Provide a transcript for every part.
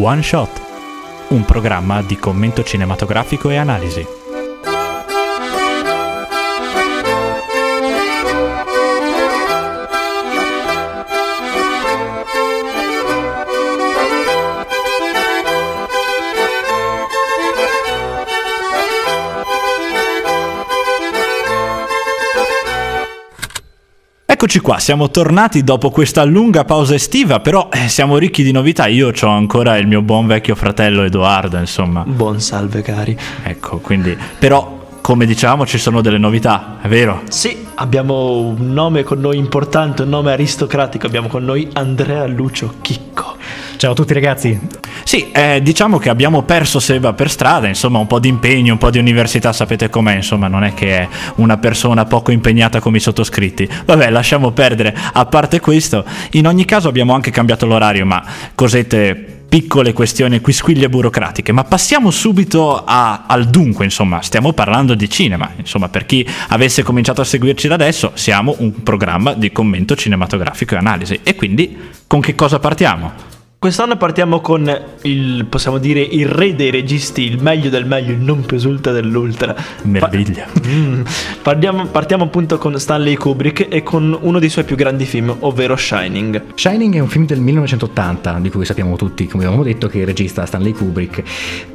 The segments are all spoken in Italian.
One Shot, un programma di commento cinematografico e analisi. Eccoci qua, siamo tornati dopo questa lunga pausa estiva, però eh, siamo ricchi di novità. Io ho ancora il mio buon vecchio fratello Edoardo, insomma. Buon salve cari. Ecco, quindi... Però, come dicevamo, ci sono delle novità, è vero? Sì, abbiamo un nome con noi importante, un nome aristocratico. Abbiamo con noi Andrea Lucio Chicco. Ciao a tutti ragazzi. Sì, eh, diciamo che abbiamo perso Seba per strada, insomma un po' di impegno, un po' di università, sapete com'è, insomma non è che è una persona poco impegnata come i sottoscritti. Vabbè, lasciamo perdere, a parte questo, in ogni caso abbiamo anche cambiato l'orario, ma cosette piccole questioni, quisquiglie burocratiche, ma passiamo subito a, al dunque, insomma, stiamo parlando di cinema, insomma, per chi avesse cominciato a seguirci da adesso, siamo un programma di commento cinematografico e analisi, e quindi con che cosa partiamo? Quest'anno partiamo con il, possiamo dire, il re dei registi, il meglio del meglio, il non più esulta dell'ultra. Meraviglia. Pa- mm. partiamo, partiamo, appunto con Stanley Kubrick e con uno dei suoi più grandi film, ovvero Shining. Shining è un film del 1980, di cui sappiamo tutti, come abbiamo detto, che è il regista Stanley Kubrick.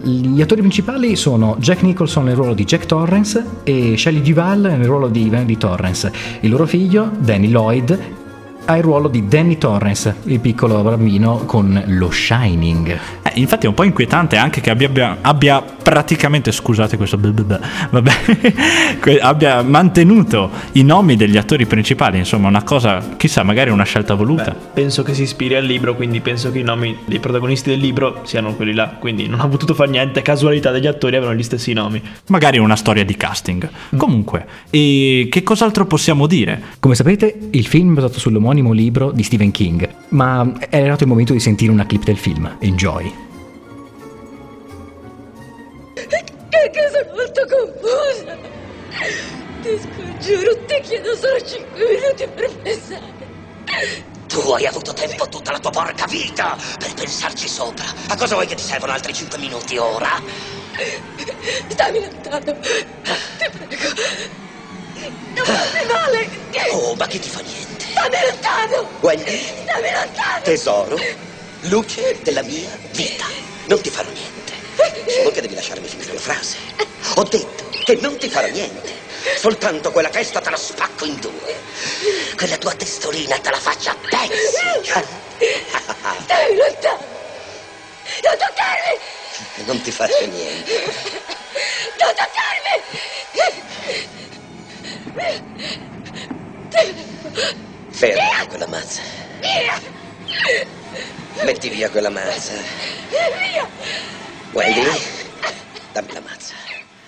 Gli attori principali sono Jack Nicholson nel ruolo di Jack Torrance e Shelley Duval nel ruolo di Vanity Torrance. Il loro figlio, Danny Lloyd, ha il ruolo di Danny Torrance, il piccolo bambino con lo Shining. Eh, infatti è un po' inquietante anche che abbia, abbia praticamente, scusate questo, vabbè, abbia mantenuto i nomi degli attori principali, insomma una cosa, chissà, magari una scelta voluta. Beh, penso che si ispiri al libro, quindi penso che i nomi dei protagonisti del libro siano quelli là, quindi non ha potuto fare niente, casualità degli attori avevano gli stessi nomi. Magari una storia di casting. Comunque, e che cos'altro possiamo dire? Come sapete, il film è basato sull'omonimo omonimo libro di Stephen King, ma è arrivato il momento di sentire una clip del film. Enjoy. Che sono molto confusa. Ti scongiuro, ti chiedo solo 5 minuti per pensare. Tu hai avuto tempo tutta la tua porca vita per pensarci sopra. A cosa vuoi che ti servono altri 5 minuti ora? Stammi lontano. Ti prego. Non farmi male. Oh, ma che ti fa niente? Stammi lontano! Wendy? Stammi lontano! Tesoro, luce della mia vita. Non ti farò niente. Solo che devi lasciarmi finire la frase. Ho detto che non ti farò niente. Soltanto quella testa te la spacco in due. Quella tua testolina te la faccio a pezzi. Stammi lontano! Non toccarmi! Non ti faccio niente. Non toccarmi! Ferma quella mazza. Via! Metti via quella mazza. Via! Wendy, dammi la mazza.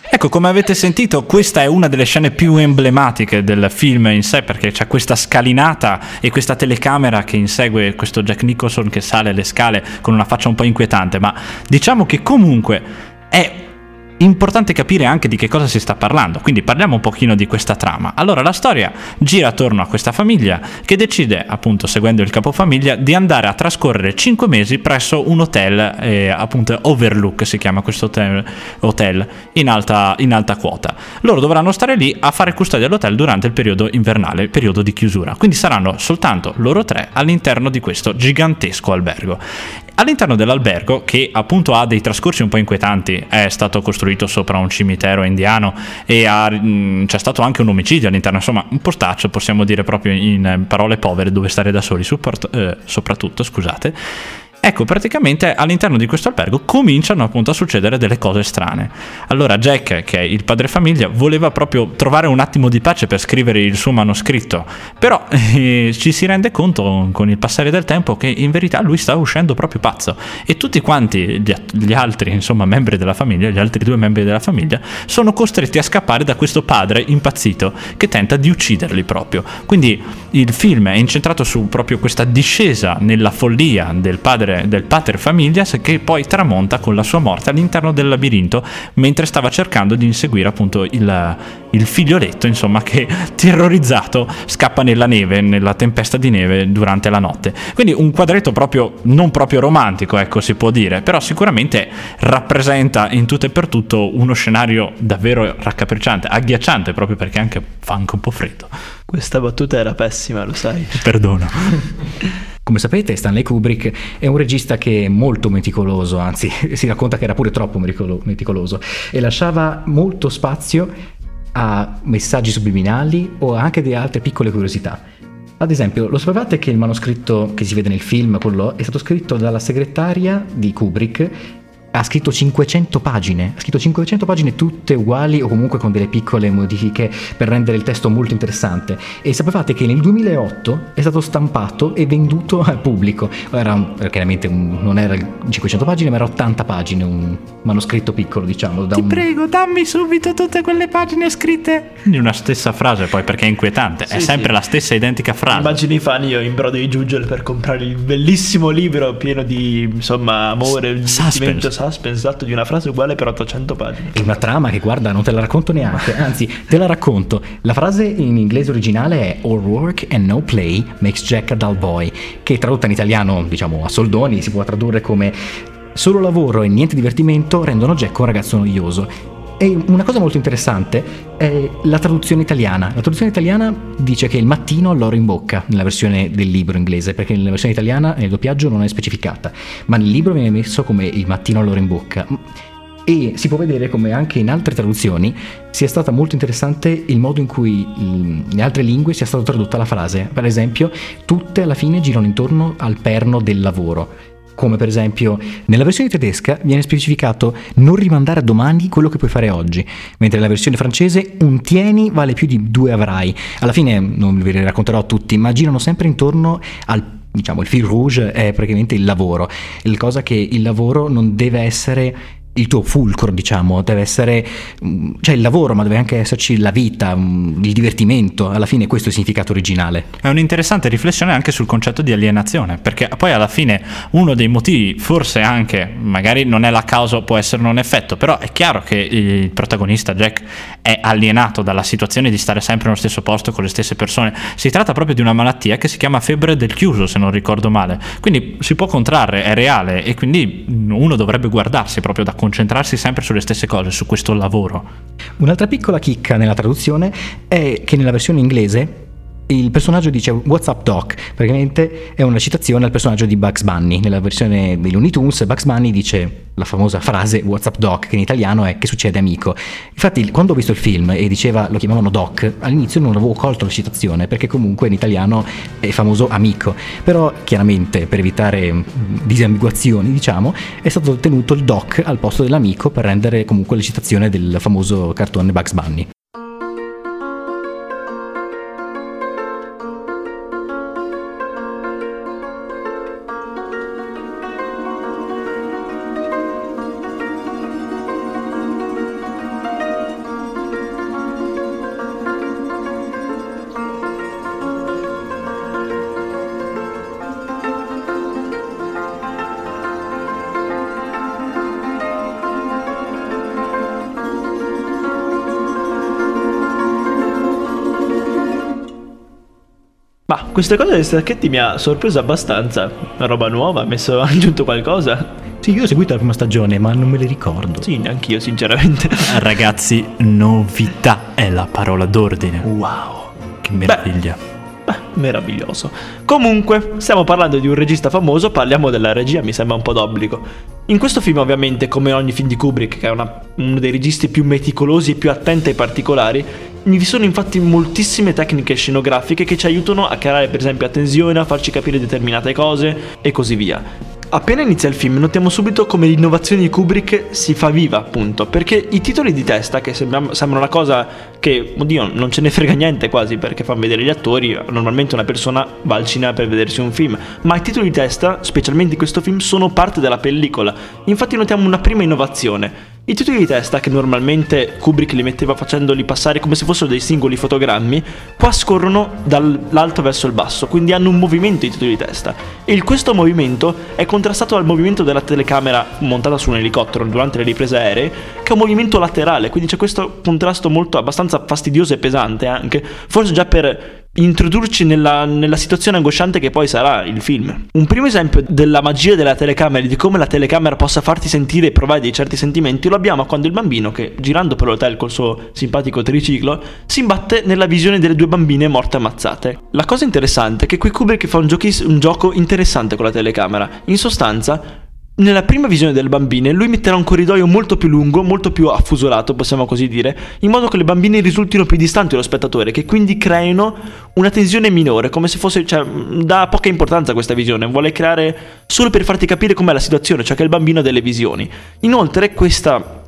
Ecco, come avete sentito, questa è una delle scene più emblematiche del film in sé, perché c'è questa scalinata e questa telecamera che insegue questo Jack Nicholson che sale le scale con una faccia un po' inquietante, ma diciamo che comunque è importante capire anche di che cosa si sta parlando, quindi parliamo un pochino di questa trama. Allora la storia gira attorno a questa famiglia che decide, appunto seguendo il capofamiglia, di andare a trascorrere 5 mesi presso un hotel, eh, appunto Overlook si chiama questo hotel, hotel in, alta, in alta quota. Loro dovranno stare lì a fare custodia all'hotel durante il periodo invernale, il periodo di chiusura, quindi saranno soltanto loro tre all'interno di questo gigantesco albergo. All'interno dell'albergo, che appunto ha dei trascorsi un po' inquietanti, è stato costruito sopra un cimitero indiano e ha, mh, mm, c'è stato anche un omicidio all'interno, insomma un postaccio possiamo dire proprio in parole povere dove stare da soli, support, eh, soprattutto, scusate Ecco, praticamente all'interno di questo albergo cominciano appunto a succedere delle cose strane. Allora Jack, che è il padre famiglia, voleva proprio trovare un attimo di pace per scrivere il suo manoscritto, però eh, ci si rende conto con il passare del tempo che in verità lui sta uscendo proprio pazzo e tutti quanti gli, gli altri, insomma, membri della famiglia, gli altri due membri della famiglia, sono costretti a scappare da questo padre impazzito che tenta di ucciderli proprio. Quindi il film è incentrato su proprio questa discesa nella follia del padre del, del pater familias che poi tramonta con la sua morte all'interno del labirinto mentre stava cercando di inseguire appunto il, il figlioletto, insomma, che terrorizzato scappa nella neve, nella tempesta di neve durante la notte. Quindi un quadretto proprio non proprio romantico, ecco, si può dire, però sicuramente rappresenta in tutto e per tutto uno scenario davvero raccapricciante, agghiacciante proprio perché anche fa anche un po' freddo. Questa battuta era pessima, lo sai. Perdono. Come sapete, Stanley Kubrick è un regista che è molto meticoloso, anzi si racconta che era pure troppo meticoloso, e lasciava molto spazio a messaggi subliminali o anche di altre piccole curiosità. Ad esempio, lo sapevate che il manoscritto che si vede nel film, quello, è stato scritto dalla segretaria di Kubrick ha scritto 500 pagine, ha scritto 500 pagine tutte uguali o comunque con delle piccole modifiche per rendere il testo molto interessante. E sapevate che nel 2008 è stato stampato e venduto al pubblico. Era chiaramente un, non era 500 pagine, ma era 80 pagine, un manoscritto piccolo, diciamo. Ti un... prego, dammi subito tutte quelle pagine scritte in una stessa frase, poi perché è inquietante, sì, è sempre sì. la stessa identica frase. Immagini fan io in brodo di giuggiole per comprare il bellissimo libro pieno di insomma amore, S- suspense suspense esatto di una frase uguale per 800 pagine. E una trama che guarda, non te la racconto neanche, anzi, te la racconto. La frase in inglese originale è All work and no play makes Jack a dull boy, che tradotta in italiano, diciamo a soldoni, si può tradurre come Solo lavoro e niente divertimento rendono Jack un ragazzo noioso. E una cosa molto interessante è la traduzione italiana. La traduzione italiana dice che il mattino ha l'oro in bocca nella versione del libro inglese, perché nella versione italiana nel doppiaggio non è specificata, ma nel libro viene messo come il mattino ha l'oro in bocca. E si può vedere come anche in altre traduzioni sia stata molto interessante il modo in cui in altre lingue sia stata tradotta la frase. Per esempio, tutte alla fine girano intorno al perno del lavoro come per esempio nella versione tedesca viene specificato non rimandare a domani quello che puoi fare oggi, mentre nella versione francese un tieni vale più di due avrai. Alla fine non ve li racconterò tutti, ma girano sempre intorno al diciamo il fil rouge è praticamente il lavoro, il cosa che il lavoro non deve essere il tuo fulcro, diciamo, deve essere, mm, cioè il lavoro, ma deve anche esserci la vita, mm, il divertimento, alla fine questo è il significato originale. È un'interessante riflessione anche sul concetto di alienazione, perché poi alla fine uno dei motivi, forse anche, magari non è la causa, può essere un effetto, però è chiaro che il protagonista Jack è alienato dalla situazione di stare sempre nello stesso posto con le stesse persone. Si tratta proprio di una malattia che si chiama febbre del chiuso, se non ricordo male. Quindi si può contrarre, è reale e quindi uno dovrebbe guardarsi proprio da concentrarsi sempre sulle stesse cose, su questo lavoro. Un'altra piccola chicca nella traduzione è che nella versione inglese il personaggio dice What's up Doc? Praticamente è una citazione al personaggio di Bugs Bunny. Nella versione dei Looney Tunes Bugs Bunny dice la famosa frase What's up Doc, che in italiano è che succede amico. Infatti quando ho visto il film e diceva, lo chiamavano Doc, all'inizio non avevo colto la citazione perché comunque in italiano è famoso amico. Però chiaramente per evitare disambiguazioni diciamo è stato tenuto il Doc al posto dell'amico per rendere comunque la citazione del famoso cartone Bugs Bunny. Questa cosa dei stacchetti mi ha sorpreso abbastanza. Una roba nuova, ha messo, aggiunto qualcosa. Sì, io ho seguito la prima stagione, ma non me le ricordo. Sì, neanch'io, sinceramente. Ragazzi, novità è la parola d'ordine. Wow. Che meraviglia. Beh, beh, meraviglioso. Comunque, stiamo parlando di un regista famoso, parliamo della regia, mi sembra un po' d'obbligo. In questo film, ovviamente, come ogni film di Kubrick, che è una, uno dei registi più meticolosi e più attenti ai particolari, vi sono infatti moltissime tecniche scenografiche che ci aiutano a creare per esempio attenzione, a farci capire determinate cose e così via. Appena inizia il film notiamo subito come l'innovazione di Kubrick si fa viva, appunto, perché i titoli di testa, che sembrano una cosa che, oddio, non ce ne frega niente quasi perché fanno vedere gli attori, normalmente una persona va al cinema per vedersi un film, ma i titoli di testa, specialmente in questo film, sono parte della pellicola. Infatti notiamo una prima innovazione I titoli di testa, che normalmente Kubrick li metteva facendoli passare come se fossero dei singoli fotogrammi, qua scorrono dall'alto verso il basso, quindi hanno un movimento i titoli di testa. E questo movimento è contrastato dal movimento della telecamera montata su un elicottero durante le riprese aeree, che è un movimento laterale, quindi c'è questo contrasto molto abbastanza fastidioso e pesante anche, forse già per introdurci nella, nella, situazione angosciante che poi sarà il film. Un primo esempio della magia della telecamera e di come la telecamera possa farti sentire e provare dei certi sentimenti lo abbiamo quando il bambino, che girando per l'hotel col suo simpatico triciclo, si imbatte nella visione delle due bambine morte ammazzate. La cosa interessante è che qui Kubrick fa un, giochi, un gioco interessante con la telecamera. In sostanza, nella prima visione delle bambine lui metterà un corridoio molto più lungo, molto più affusolato, possiamo così dire, in modo che le bambine risultino più distanti dallo spettatore, che quindi creino una tensione minore, come se fosse, cioè, dà poca importanza a questa visione, vuole creare solo per farti capire com'è la situazione, cioè che il bambino ha delle visioni. Inoltre questa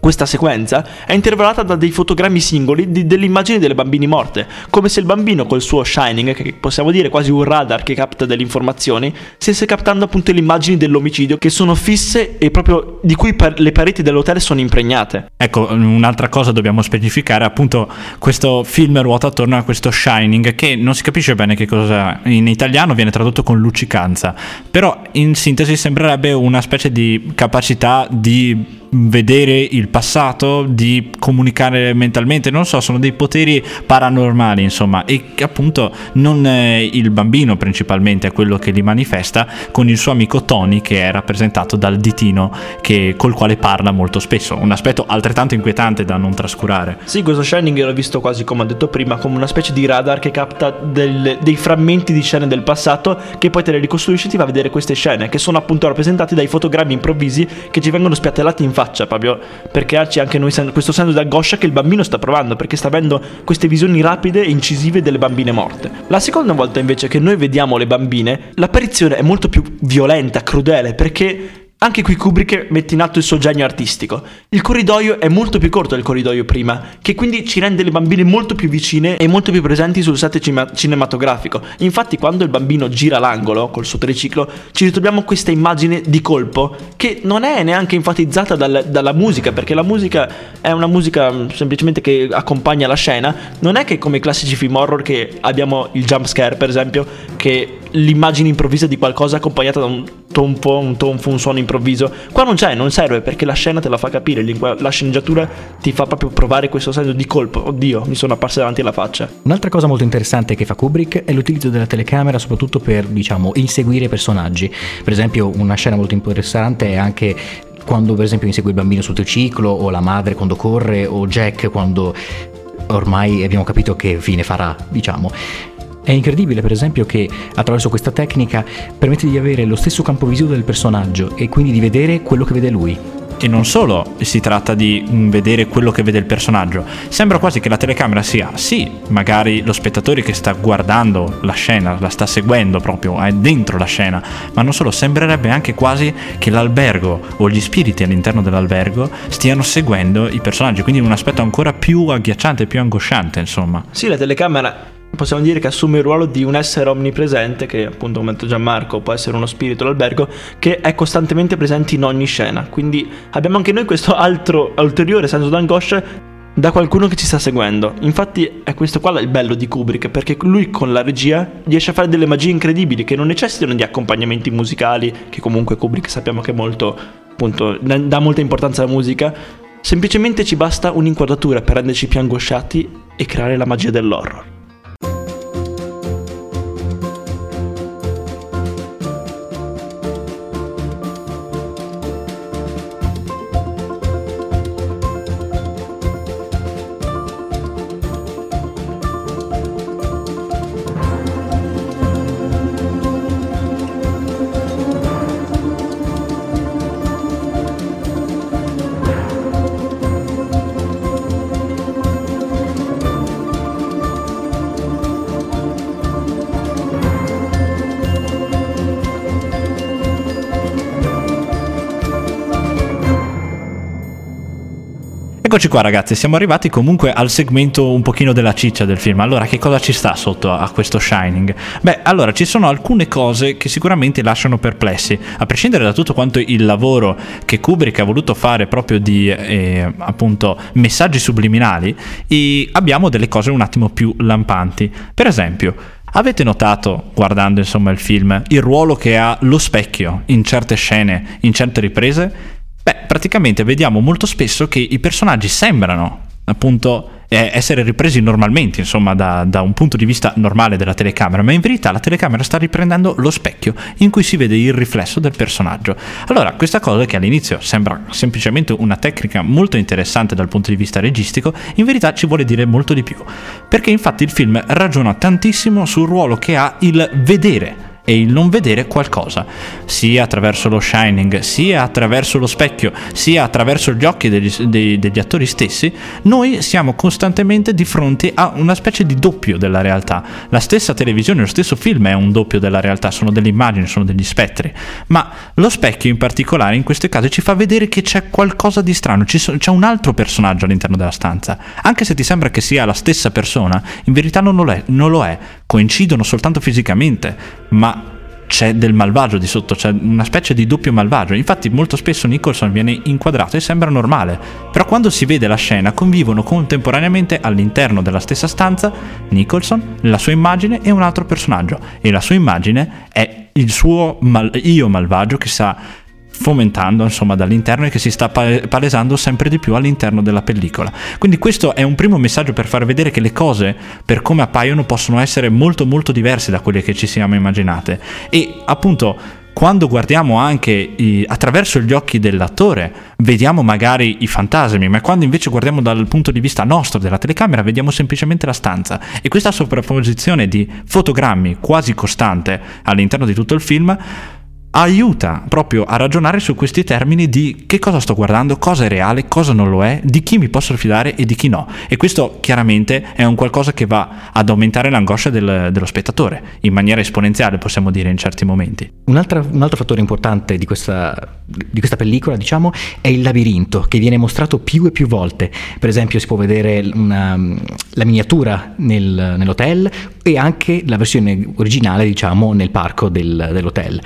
questa sequenza è intervallata da dei fotogrammi singoli di, delle immagini delle bambine morte, come se il bambino col suo shining, che possiamo dire quasi un radar che capta delle informazioni, stesse captando appunto le immagini dell'omicidio che sono fisse e proprio di cui par- le pareti dell'hotel sono impregnate. Ecco, un'altra cosa dobbiamo specificare, appunto questo film ruota attorno a questo shining che non si capisce bene che cosa in italiano viene tradotto con luccicanza, però in sintesi sembrerebbe una specie di capacità di vedere il passato, di comunicare mentalmente, non so, sono dei poteri paranormali, insomma, e appunto non il bambino principalmente è quello che li manifesta con il suo amico Tony che è rappresentato dal ditino che, col quale parla molto spesso, un aspetto altrettanto inquietante da non trascurare. Sì, questo Shining l'ho visto quasi come ho detto prima, come una specie di radar che capta del, dei frammenti di scene del passato che poi te le ricostruisce e ti fa vedere queste scene che sono appunto rappresentate dai fotogrammi improvvisi che ci vengono spiattellati in faccia proprio per crearci anche noi questo senso di angoscia che il bambino sta provando perché sta avendo queste visioni rapide e incisive delle bambine morte. La seconda volta invece che noi vediamo le bambine, l'apparizione è molto più violenta, crudele perché anche qui Kubrick mette in atto il suo genio artistico. Il corridoio è molto più corto del corridoio prima, che quindi ci rende le bambine molto più vicine e molto più presenti sul set cinematografico. Infatti quando il bambino gira l'angolo col suo triciclo, ci ritroviamo questa immagine di colpo che non è neanche enfatizzata dal, dalla musica, perché la musica è una musica mm, semplicemente che accompagna la scena. Non è che come i classici film horror che abbiamo il jump scare, per esempio, che l'immagine improvvisa di qualcosa accompagnata da un tonfo, un tonfo, un suono improvviso. Qua non c'è, non serve perché la scena te la fa capire, la sceneggiatura ti fa proprio provare questo senso di colpo. Oddio, mi sono apparse davanti alla faccia. Un'altra cosa molto interessante che fa Kubrick è l'utilizzo della telecamera soprattutto per, diciamo, inseguire personaggi. Per esempio, una scena molto interessante è anche quando per esempio insegue il bambino sul triciclo o la madre quando corre o Jack quando ormai abbiamo capito che fine farà, diciamo. È incredibile, per esempio, che attraverso questa tecnica permette di avere lo stesso campo visivo del personaggio e quindi di vedere quello che vede lui. E non solo si tratta di mm, vedere quello che vede il personaggio, sembra quasi che la telecamera sia, sì, magari lo spettatore che sta guardando la scena, la sta seguendo proprio, è dentro la scena, ma non solo, sembrerebbe anche quasi che l'albergo o gli spiriti all'interno dell'albergo stiano seguendo i personaggi, quindi un aspetto ancora più agghiacciante, più angosciante, insomma. Sì, la telecamera possiamo dire che assume il ruolo di un essere omnipresente, che appunto come ha detto Gianmarco può essere uno spirito l'albergo, che è costantemente presente in ogni scena. Quindi abbiamo anche noi questo altro ulteriore senso d'angoscia da qualcuno che ci sta seguendo. Infatti è questo qua il bello di Kubrick, perché lui con la regia riesce a fare delle magie incredibili che non necessitano di accompagnamenti musicali, che comunque Kubrick sappiamo che è molto, appunto, dà molta importanza alla musica. Semplicemente ci basta un'inquadratura per renderci più angosciati e creare la magia dell'horror. Eccoci qua ragazzi, siamo arrivati comunque al segmento un pochino della ciccia del film. Allora, che cosa ci sta sotto a questo Shining? Beh, allora ci sono alcune cose che sicuramente lasciano perplessi, a prescindere da tutto quanto il lavoro che Kubrick ha voluto fare proprio di eh, appunto messaggi subliminali, abbiamo delle cose un attimo più lampanti. Per esempio, Avete notato, guardando insomma il film, il ruolo che ha lo specchio in certe scene, in certe riprese? Beh, praticamente vediamo molto spesso che i personaggi sembrano appunto essere ripresi normalmente, insomma, da, da, un punto di vista normale della telecamera, ma in verità la telecamera sta riprendendo lo specchio in cui si vede il riflesso del personaggio. Allora, questa cosa che all'inizio sembra semplicemente una tecnica molto interessante dal punto di vista registico, in verità ci vuole dire molto di più, perché infatti il film ragiona tantissimo sul ruolo che ha il vedere e il non vedere qualcosa, sia attraverso lo shining, sia attraverso lo specchio, sia attraverso gli occhi degli, dei, degli attori stessi, noi siamo costantemente di fronte a una specie di doppio della realtà. La stessa televisione, lo stesso film è un doppio della realtà, sono delle immagini, sono degli spettri, ma lo specchio in particolare in queste case ci fa vedere che c'è qualcosa di strano, c'è un altro personaggio all'interno della stanza, anche se ti sembra che sia la stessa persona, in verità non lo è, non lo è coincidono soltanto fisicamente, ma c'è del malvagio di sotto, c'è una specie di doppio malvagio. Infatti molto spesso Nicholson viene inquadrato e sembra normale, però quando si vede la scena convivono contemporaneamente all'interno della stessa stanza Nicholson, la sua immagine e un altro personaggio e la sua immagine è il suo mal- io malvagio che sa fomentando insomma dall'interno e che si sta palesando sempre di più all'interno della pellicola. Quindi questo è un primo messaggio per far vedere che le cose per come appaiono possono essere molto molto diverse da quelle che ci siamo immaginate e appunto quando guardiamo anche i, attraverso gli occhi dell'attore, vediamo magari i fantasmi, ma quando invece guardiamo dal punto di vista nostro della telecamera, vediamo semplicemente la stanza. E questa sovrapposizione di fotogrammi quasi costante all'interno di tutto il film aiuta proprio a ragionare su questi termini di che cosa sto guardando, cosa è reale, cosa non lo è, di chi mi posso fidare e di chi no. E questo chiaramente è un qualcosa che va ad aumentare l'angoscia del, dello spettatore, in maniera esponenziale possiamo dire in certi momenti. Un altro, un altro fattore importante di questa, di questa, pellicola, diciamo, è il labirinto che viene mostrato più e più volte. Per esempio si può vedere una, la miniatura nel, nell'hotel e anche la versione originale, diciamo, nel parco del, dell'hotel.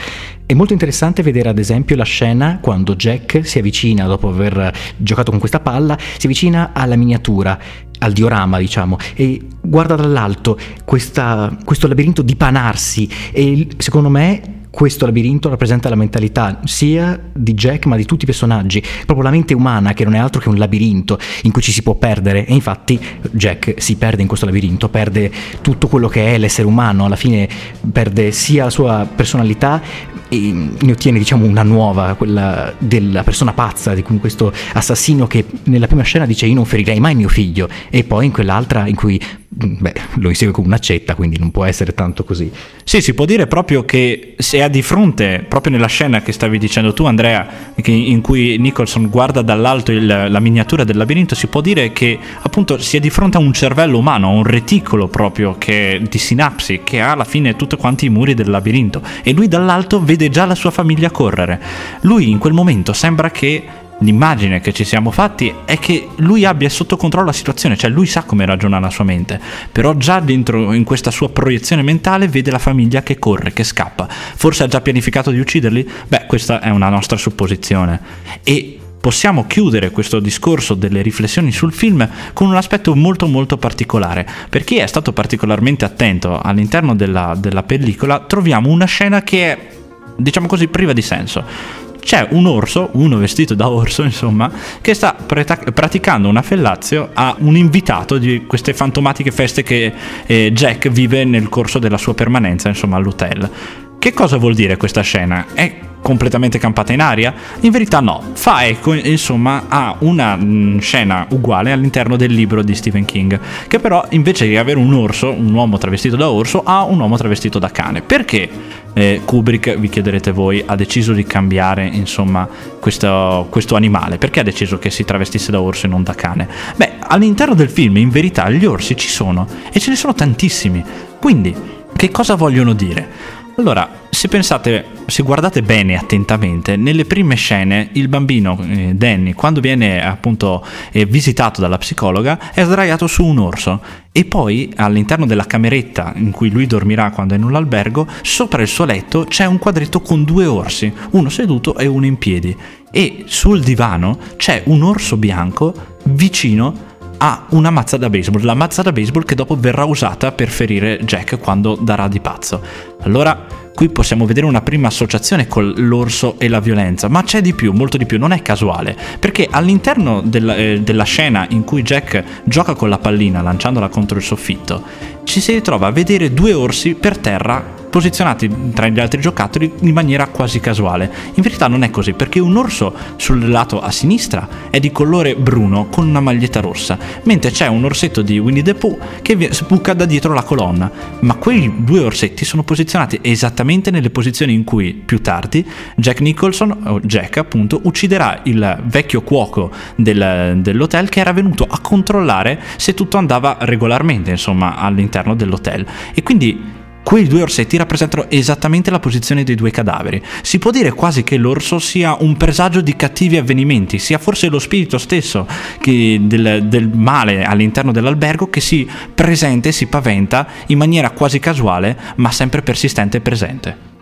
È molto interessante vedere ad esempio la scena quando Jack si avvicina, dopo aver giocato con questa palla, si avvicina alla miniatura, al diorama diciamo, e guarda dall'alto questa, questo labirinto dipanarsi e secondo me questo labirinto rappresenta la mentalità sia di Jack ma di tutti i personaggi, proprio la mente umana che non è altro che un labirinto in cui ci si può perdere. E infatti Jack si perde in questo labirinto, perde tutto quello che è l'essere umano, alla fine perde sia la sua personalità e ne ottiene diciamo una nuova, quella della persona pazza, di questo assassino che nella prima scena dice io non ferirei mai mio figlio. E poi in quell'altra in cui beh, lo insegue come un'accetta, quindi non può essere tanto così. Sì, si può dire proprio che se ha di fronte, proprio nella scena che stavi dicendo tu Andrea, in cui Nicholson guarda dall'alto il, la miniatura del labirinto, si può dire che appunto si è di fronte a un cervello umano, a un reticolo proprio che, di sinapsi che ha alla fine tutti quanti i muri del labirinto e lui dall'alto vede già la sua famiglia correre. Lui in quel momento sembra che l'immagine che ci siamo fatti è che lui abbia sotto controllo la situazione, cioè lui sa come ragiona la sua mente, però già dentro in questa sua proiezione mentale vede la famiglia che corre, che scappa. Forse ha già pianificato di ucciderli? Beh, questa è una nostra supposizione. E possiamo chiudere questo discorso delle riflessioni sul film con un aspetto molto molto particolare. Per chi è stato particolarmente attento all'interno della, della pellicola, troviamo una scena che è, diciamo così, priva di senso c'è un orso, uno vestito da orso insomma, che sta preta- praticando una fellazio a un invitato di queste fantomatiche feste che eh, Jack vive nel corso della sua permanenza insomma all'hotel. Che cosa vuol dire questa scena? È completamente campata in aria? In verità no, fa eco insomma a una mm, scena uguale all'interno del libro di Stephen King, che però invece di avere un orso, un uomo travestito da orso, ha un uomo travestito da cane. Perché eh, Kubrick, vi chiederete voi, ha deciso di cambiare insomma questo, questo animale? Perché ha deciso che si travestisse da orso e non da cane? Beh, all'interno del film in verità gli orsi ci sono e ce ne sono tantissimi. Quindi, che cosa vogliono dire? Allora, se pensate, se guardate bene attentamente, nelle prime scene il bambino eh, Danny, quando viene appunto eh, visitato dalla psicologa, è sdraiato su un orso e poi all'interno della cameretta in cui lui dormirà quando è in un albergo, sopra il suo letto c'è un quadretto con due orsi, uno seduto e uno in piedi. E sul divano c'è un orso bianco vicino ha una mazza da baseball, la mazza da baseball che dopo verrà usata per ferire Jack quando darà di pazzo. Allora, qui possiamo vedere una prima associazione con l'orso e la violenza, ma c'è di più, molto di più, non è casuale, perché all'interno della, eh, della scena in cui Jack gioca con la pallina lanciandola contro il soffitto, ci si ritrova a vedere due orsi per terra posizionati tra gli altri giocattoli in maniera quasi casuale. In verità non è così, perché un orso sul lato a sinistra è di colore bruno con una maglietta rossa, mentre c'è un orsetto di Winnie the Pooh che sbuca da dietro la colonna. Ma quei due orsetti sono posizionati esattamente nelle posizioni in cui più tardi Jack Nicholson, o Jack appunto, ucciderà il vecchio cuoco del, dell'hotel che era venuto a controllare se tutto andava regolarmente, insomma, all'interno dell'hotel. E quindi Quei due orsetti rappresentano esattamente la posizione dei due cadaveri. Si può dire quasi che l'orso sia un presagio di cattivi avvenimenti, sia forse lo spirito stesso del, del, male all'interno dell'albergo che si presenta e si paventa in maniera quasi casuale, ma sempre persistente e presente.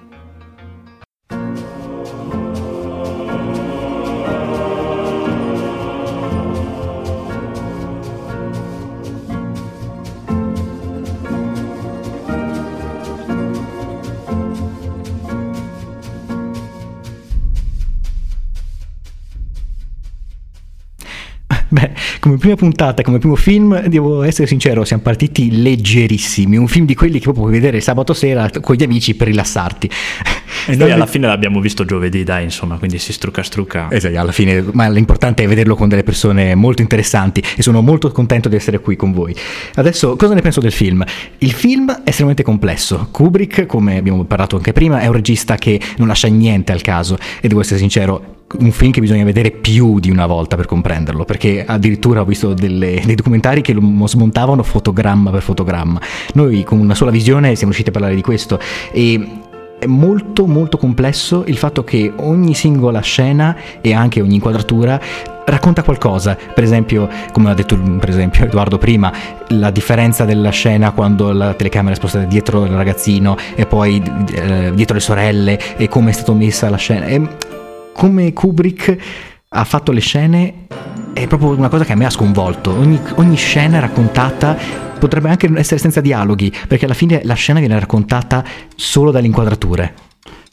Beh, come prima puntata, come primo film, devo essere sincero, siamo partiti leggerissimi. Un film di quelli che puoi vedere sabato sera con gli amici per rilassarti. E noi alla fine l'abbiamo visto giovedì, dai, insomma, quindi si strucca strucca. Esatto, alla fine, ma l'importante è vederlo con delle persone molto interessanti e sono molto contento di essere qui con voi. Adesso, cosa ne penso del film? Il film è estremamente complesso. Kubrick, come abbiamo parlato anche prima, è un regista che non lascia niente al caso e devo essere sincero, un film che bisogna vedere più di una volta per comprenderlo, perché addirittura ho visto delle, dei documentari che lo smontavano fotogramma per fotogramma. Noi con una sola visione siamo riusciti a parlare di questo e è molto molto complesso il fatto che ogni singola scena e anche ogni inquadratura racconta qualcosa. Per esempio, come ha detto esempio, Edoardo prima, la differenza della scena quando la telecamera è spostata dietro il ragazzino e poi eh, dietro le sorelle e come è stata messa la scena. E come Kubrick ha fatto le scene è proprio una cosa che a me ha sconvolto. Ogni, ogni scena raccontata potrebbe anche essere senza dialoghi, perché alla fine la scena viene raccontata solo dalle inquadrature.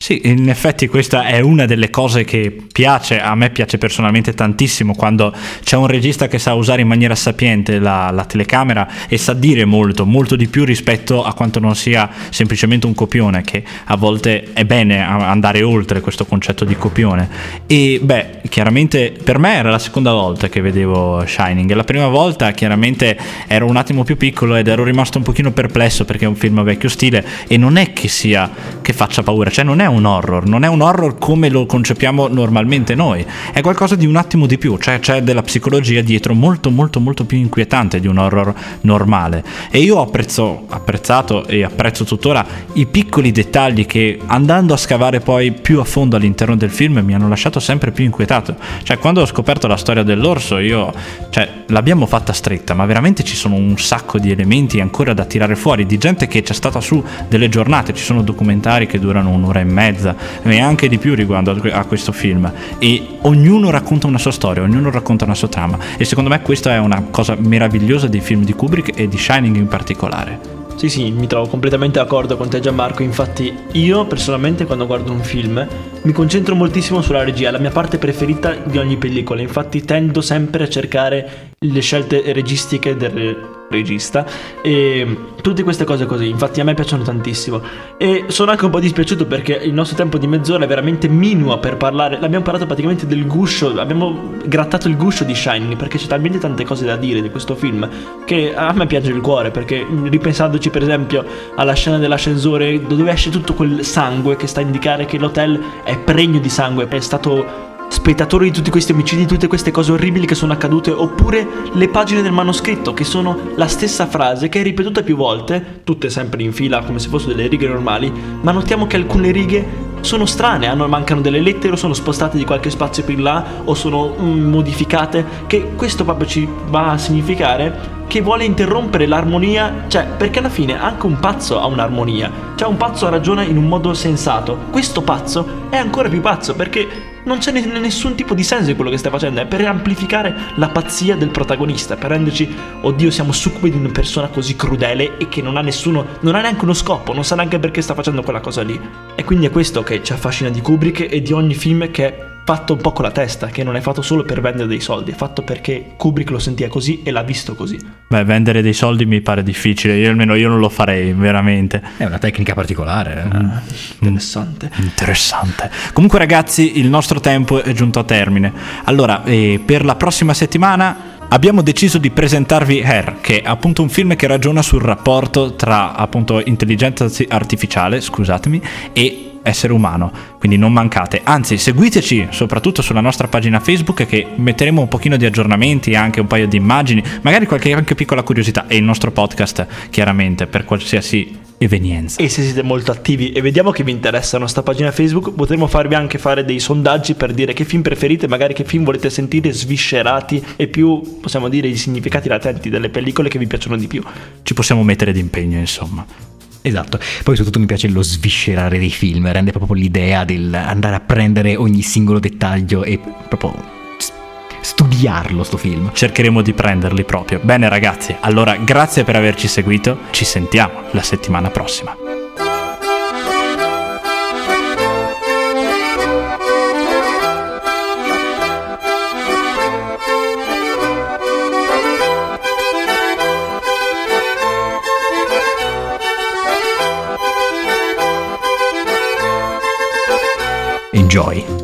Sì, in effetti questa è una delle cose che piace, a me piace personalmente tantissimo quando c'è un regista che sa usare in maniera sapiente la, la, telecamera e sa dire molto, molto di più rispetto a quanto non sia semplicemente un copione, che a volte è bene andare oltre questo concetto di copione. E beh, chiaramente per me era la seconda volta che vedevo Shining, la prima volta chiaramente ero un attimo più piccolo ed ero rimasto un pochino perplesso perché è un film vecchio stile e non è che sia che faccia paura, cioè non è un horror, non è un horror come lo concepiamo normalmente noi, è qualcosa di un attimo di più, cioè c'è della psicologia dietro molto molto molto più inquietante di un horror normale. E io ho apprezzato e apprezzo tuttora i piccoli dettagli che andando a scavare poi più a fondo all'interno del film mi hanno lasciato sempre più inquietato. Cioè quando ho scoperto la storia dell'orso io, cioè l'abbiamo fatta stretta, ma veramente ci sono un sacco di elementi ancora da tirare fuori, di gente che c'è stata su delle giornate, ci sono documentari che durano un'ora e mezza mezza e anche di più riguardo a questo film. E ognuno racconta una sua storia, ognuno racconta una sua trama. E secondo me questa è una cosa meravigliosa dei film di Kubrick e di Shining in particolare. Sì, sì, mi trovo completamente d'accordo con te Gianmarco, infatti io personalmente quando guardo un film mi concentro moltissimo sulla regia, la mia parte preferita di ogni pellicola, infatti tendo sempre a cercare le scelte registiche del regista. E tutte queste cose così infatti a me piacciono tantissimo. E sono anche un po' dispiaciuto perché il nostro tempo di mezz'ora è veramente minuo per parlare. L'abbiamo parlato praticamente del guscio abbiamo grattato il guscio di Shining perché c'è talmente tante cose da dire di questo film che a me piace il cuore perché ripensandoci per esempio alla scena dell'ascensore dove esce tutto quel sangue che sta a indicare che l'hotel è pregno di sangue è stato spettatore di tutti questi omicidi, di tutte queste cose orribili che sono accadute, oppure le pagine del manoscritto che sono la stessa frase che è ripetuta più volte, tutte sempre in fila come se fossero delle righe normali, ma notiamo che alcune righe sono strane, hanno, mancano delle lettere o sono spostate di qualche spazio più in là o sono mm, modificate, che questo proprio ci va a significare che vuole interrompere l'armonia, cioè perché alla fine anche un pazzo ha un'armonia, cioè un pazzo ragiona in un modo sensato, questo pazzo è ancora più pazzo perché non c'è nessun tipo di senso in quello che stai facendo, è per amplificare la pazzia del protagonista, per renderci, oddio siamo succubi di una persona così crudele e che non ha nessuno, non ha neanche uno scopo, non sa neanche perché sta facendo quella cosa lì. E quindi è questo che ci affascina di Kubrick e di ogni film che fatto un po' con la testa, che non è fatto solo per vendere dei soldi, è fatto perché Kubrick lo sentiva così e l'ha visto così. Beh, vendere dei soldi mi pare difficile, io almeno io non lo farei, veramente. È una tecnica particolare. Eh? Ah, interessante. Interessante. Comunque ragazzi, il nostro tempo è giunto a termine. Allora, eh, per la prossima settimana abbiamo deciso di presentarvi Hair, che è appunto un film che ragiona sul rapporto tra appunto intelligenza artificiale, scusatemi, e essere umano, quindi non mancate. Anzi, seguiteci soprattutto sulla nostra pagina Facebook che metteremo un pochino di aggiornamenti, anche un paio di immagini, magari qualche anche piccola curiosità e il nostro podcast chiaramente per qualsiasi evenienza. E se siete molto attivi e vediamo che vi interessa la nostra pagina Facebook, potremo farvi anche fare dei sondaggi per dire che film preferite, magari che film volete sentire sviscerati e più, possiamo dire, i significati latenti delle pellicole che vi piacciono di più. Ci possiamo mettere d'impegno, insomma. Esatto, poi soprattutto mi piace lo sviscerare dei film, rende proprio l'idea del andare a prendere ogni singolo dettaglio e proprio studiarlo sto film. Cercheremo di prenderli proprio. Bene ragazzi, allora grazie per averci seguito, ci sentiamo la settimana prossima. Enjoy.